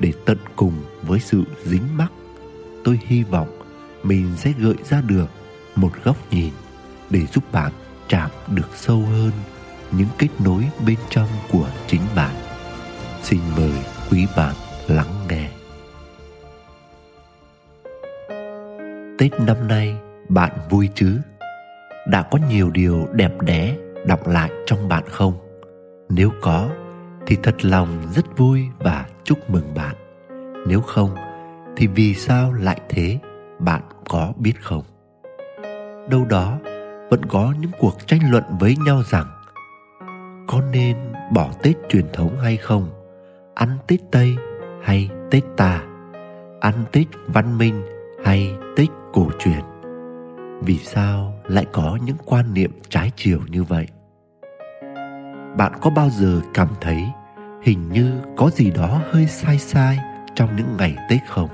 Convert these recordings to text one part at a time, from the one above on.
để tận cùng với sự dính mắc. Tôi hy vọng mình sẽ gợi ra được một góc nhìn để giúp bạn chạm được sâu hơn những kết nối bên trong của chính bạn. Xin mời quý bạn lắng nghe. Tết năm nay, bạn vui chứ? Đã có nhiều điều đẹp đẽ đọng lại trong bạn không? Nếu có, thì thật lòng rất vui và chúc mừng bạn. Nếu không, thì vì sao lại thế, bạn có biết không? Đâu đó, vẫn có những cuộc tranh luận với nhau rằng, có nên bỏ tết truyền thống hay không? Ăn tết tây hay tết ta ăn tết văn minh hay tết cổ truyền? Vì sao lại có những quan niệm trái chiều như vậy? Bạn có bao giờ cảm thấy hình như có gì đó hơi sai sai trong những ngày tết không?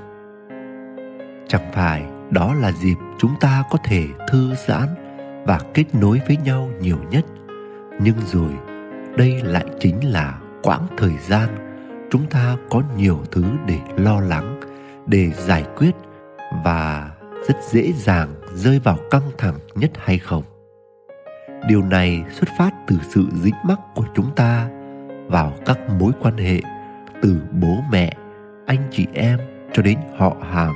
Chẳng phải đó là dịp chúng ta có thể thư giãn và kết nối với nhau nhiều nhất. Nhưng rồi, đây lại chính là quãng thời gian chúng ta có nhiều thứ để lo lắng, để giải quyết và rất dễ dàng rơi vào căng thẳng nhất hay không? Điều này xuất phát từ sự dính mắc của chúng ta vào các mối quan hệ từ bố mẹ, anh chị em cho đến họ hàng,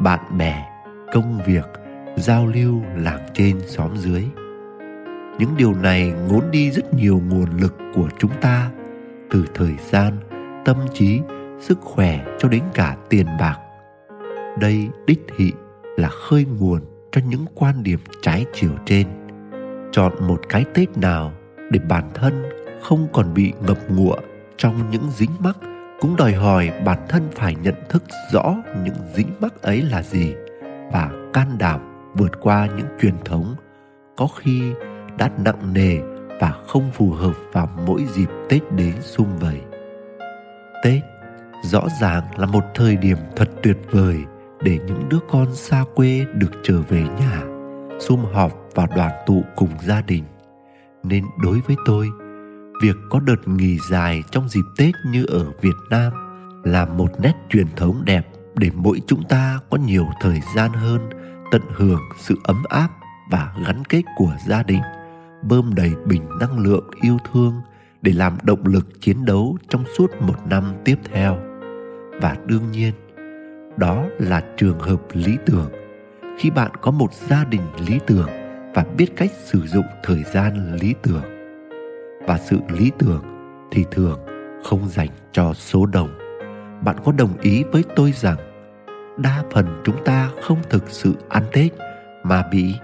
bạn bè, công việc, giao lưu làng trên xóm dưới. Những điều này ngốn đi rất nhiều nguồn lực của chúng ta, từ thời gian, tâm trí, sức khỏe cho đến cả tiền bạc. Đây đích thị là khơi nguồn cho những quan điểm trái chiều trên. Chọn một cái tết nào để bản thân không còn bị ngập ngụa trong những dính mắc cũng đòi hỏi bản thân phải nhận thức rõ những dính mắc ấy là gì và can đảm vượt qua những truyền thống có khi đã nặng nề và không phù hợp vào mỗi dịp Tết đến sum vầy. Tết rõ ràng là một thời điểm thật tuyệt vời để những đứa con xa quê được trở về nhà, sum họp và đoàn tụ cùng gia đình. Nên đối với tôi, việc có đợt nghỉ dài trong dịp Tết như ở Việt Nam là một nét truyền thống đẹp để mỗi chúng ta có nhiều thời gian hơn, tận hưởng sự ấm áp và gắn kết của gia đình, bơm đầy bình năng lượng yêu thương để làm động lực chiến đấu trong suốt một năm tiếp theo. Và đương nhiên, đó là trường hợp lý tưởng. Khi bạn có một gia đình lý tưởng và biết cách sử dụng thời gian lý tưởng và sự lý tưởng thì thường không dành cho số đông bạn có đồng ý với tôi rằng đa phần chúng ta không thực sự ăn tết mà bị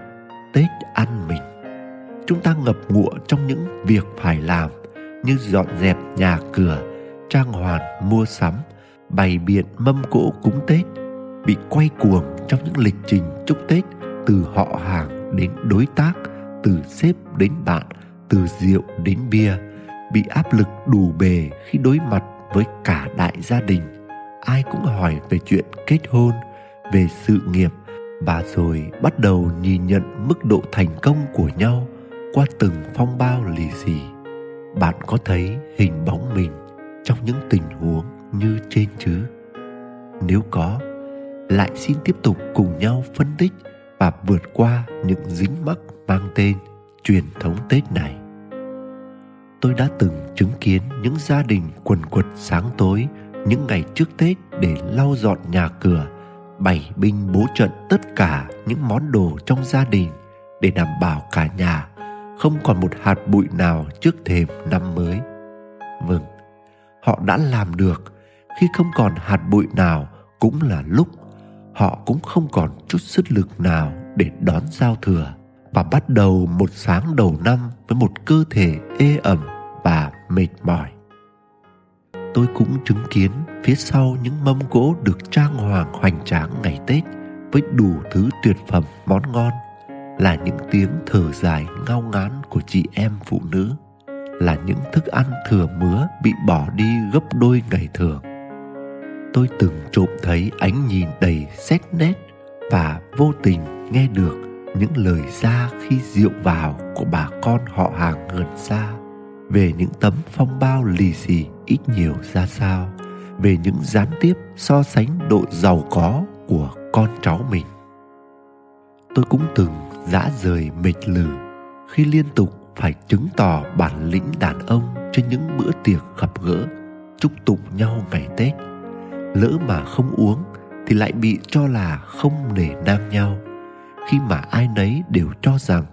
tết ăn mình. Chúng ta ngập ngụa trong những việc phải làm như dọn dẹp nhà cửa, trang hoàng, mua sắm, bày biện mâm cỗ cúng tết, bị quay cuồng trong những lịch trình chúc tết từ họ hàng đến đối tác, từ sếp đến bạn từ rượu đến bia, bị áp lực đủ bề khi đối mặt với cả đại gia đình. Ai cũng hỏi về chuyện kết hôn, về sự nghiệp và rồi bắt đầu nhìn nhận mức độ thành công của nhau qua từng phong bao lì xì. Bạn có thấy hình bóng mình trong những tình huống như trên chứ? Nếu có, lại xin tiếp tục cùng nhau phân tích và vượt qua những dính mắc mang tên truyền thống tết này tôi đã từng chứng kiến những gia đình quần quật sáng tối, những ngày trước tết để lau dọn nhà cửa, bày binh bố trận tất cả những món đồ trong gia đình để đảm bảo cả nhà không còn một hạt bụi nào trước thềm năm mới. Vâng họ đã làm được. Khi không còn hạt bụi nào cũng là lúc họ cũng không còn chút sức lực nào để đón giao thừa và bắt đầu một sáng đầu năm với một cơ thể ê ẩm và mệt mỏi. Tôi cũng chứng kiến phía sau những mâm gỗ được trang hoàng hoành tráng ngày Tết với đủ thứ tuyệt phẩm món ngon là những tiếng thở dài ngao ngán của chị em phụ nữ, là những thức ăn thừa mứa bị bỏ đi gấp đôi ngày thường. Tôi từng trộm thấy ánh nhìn đầy xét nét và vô tình nghe được những lời ra khi rượu vào của bà con họ hàng gần xa về những tấm phong bao lì xì ít nhiều ra sao. Về những gián tiếp so sánh độ giàu có của con cháu mình. Tôi cũng từng dã rời mệt lử khi liên tục phải chứng tỏ bản lĩnh đàn ông trên những bữa tiệc gặp gỡ, chúc tụng nhau ngày tết. Lỡ mà không uống thì lại bị cho là không nể nang nhau. Khi mà ai nấy đều cho rằng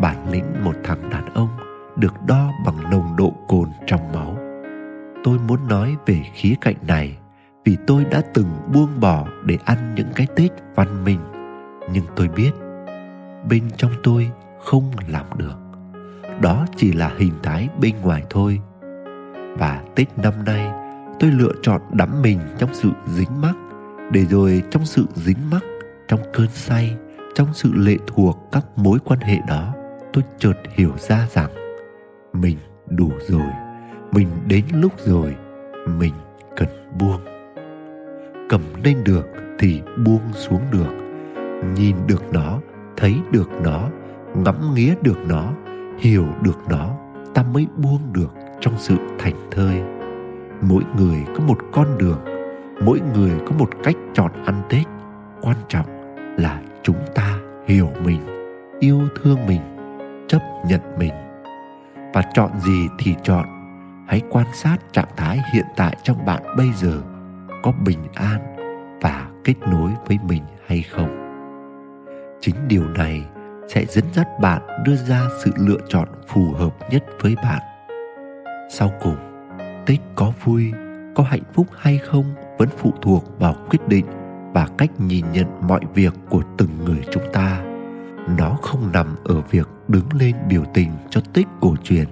bản lĩnh một thằng đàn ông được đo bằng nồng độ cồn trong máu. Tôi muốn nói về khía cạnh này vì tôi đã từng buông bỏ để ăn những cái tết văn minh. Nhưng tôi biết, bên trong tôi không làm được. Đó chỉ là hình thái bên ngoài thôi. Và tết năm nay, tôi lựa chọn đắm mình trong sự dính mắc. Để rồi trong sự dính mắc, trong cơn say, trong sự lệ thuộc các mối quan hệ đó, tôi chợt hiểu ra rằng mình đủ rồi. Mình đến lúc rồi, mình cần buông. Cầm lên được thì buông xuống được. Nhìn được nó, thấy được nó ngắm nghía được nó, hiểu được nó, ta mới buông được trong sự thành thơi. Mỗi người có một con đường, mỗi người có một cách chọn ăn tết. Quan trọng là chúng ta hiểu mình, yêu thương mình, chấp nhận mình và chọn gì thì chọn. Hãy quan sát trạng thái hiện tại trong bạn bây giờ có bình an và kết nối với mình hay không. Chính điều này sẽ dẫn dắt bạn đưa ra sự lựa chọn phù hợp nhất với bạn. Sau cùng, tết có vui, có hạnh phúc hay không vẫn phụ thuộc vào quyết định và cách nhìn nhận mọi việc của từng người chúng ta nó không nằm ở việc đứng lên biểu tình cho tết cổ truyền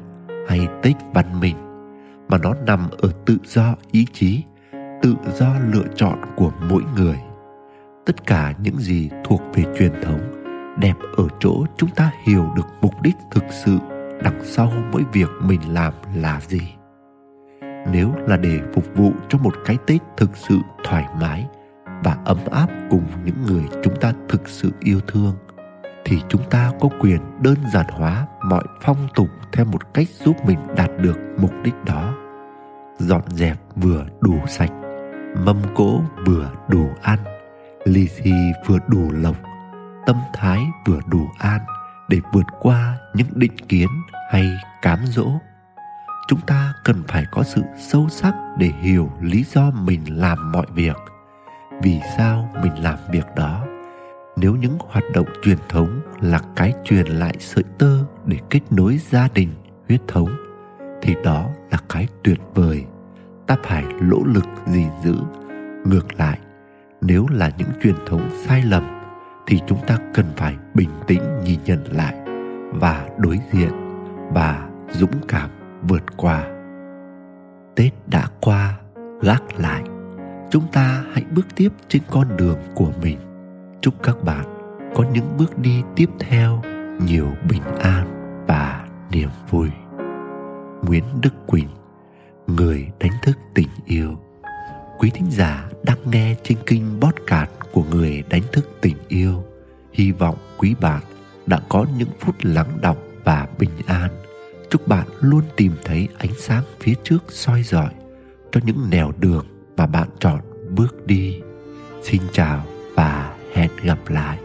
hay tết văn minh, mà nó nằm ở tự do ý chí, tự do lựa chọn của mỗi người. Tất cả những gì thuộc về truyền thống đẹp ở chỗ chúng ta hiểu được mục đích thực sự đằng sau mỗi việc mình làm là gì. Nếu là để phục vụ cho một cái tết thực sự thoải mái và ấm áp cùng những người chúng ta thực sự yêu thương thì chúng ta có quyền đơn giản hóa mọi phong tục theo một cách giúp mình đạt được mục đích đó. Dọn dẹp vừa đủ sạch, mâm cỗ vừa đủ ăn, lì xì vừa đủ lộc, tâm thái vừa đủ an để vượt qua những định kiến hay cám dỗ. Chúng ta cần phải có sự sâu sắc để hiểu lý do mình làm mọi việc, vì sao mình làm việc đó nếu những hoạt động truyền thống là cái truyền lại sợi tơ để kết nối gia đình, huyết thống, thì đó là cái tuyệt vời. Ta phải nỗ lực gìn giữ. Ngược lại, nếu là những truyền thống sai lầm, thì chúng ta cần phải bình tĩnh nhìn nhận lại và đối diện và dũng cảm vượt qua. Tết đã qua, gác lại. Chúng ta hãy bước tiếp trên con đường của mình chúc các bạn có những bước đi tiếp theo. Nhiều bình an và niềm vui. Nguyễn đức quỳnh, người đánh thức tình yêu. Quý thính giả đang nghe trên bót podcast của người đánh thức tình yêu. Hy vọng quý bạn đã có những phút lắng đọng và bình an. Chúc bạn luôn tìm thấy ánh sáng phía trước soi rọi cho những nẻo đường mà bạn chọn bước đi. Xin chào và hẹn gặp lại.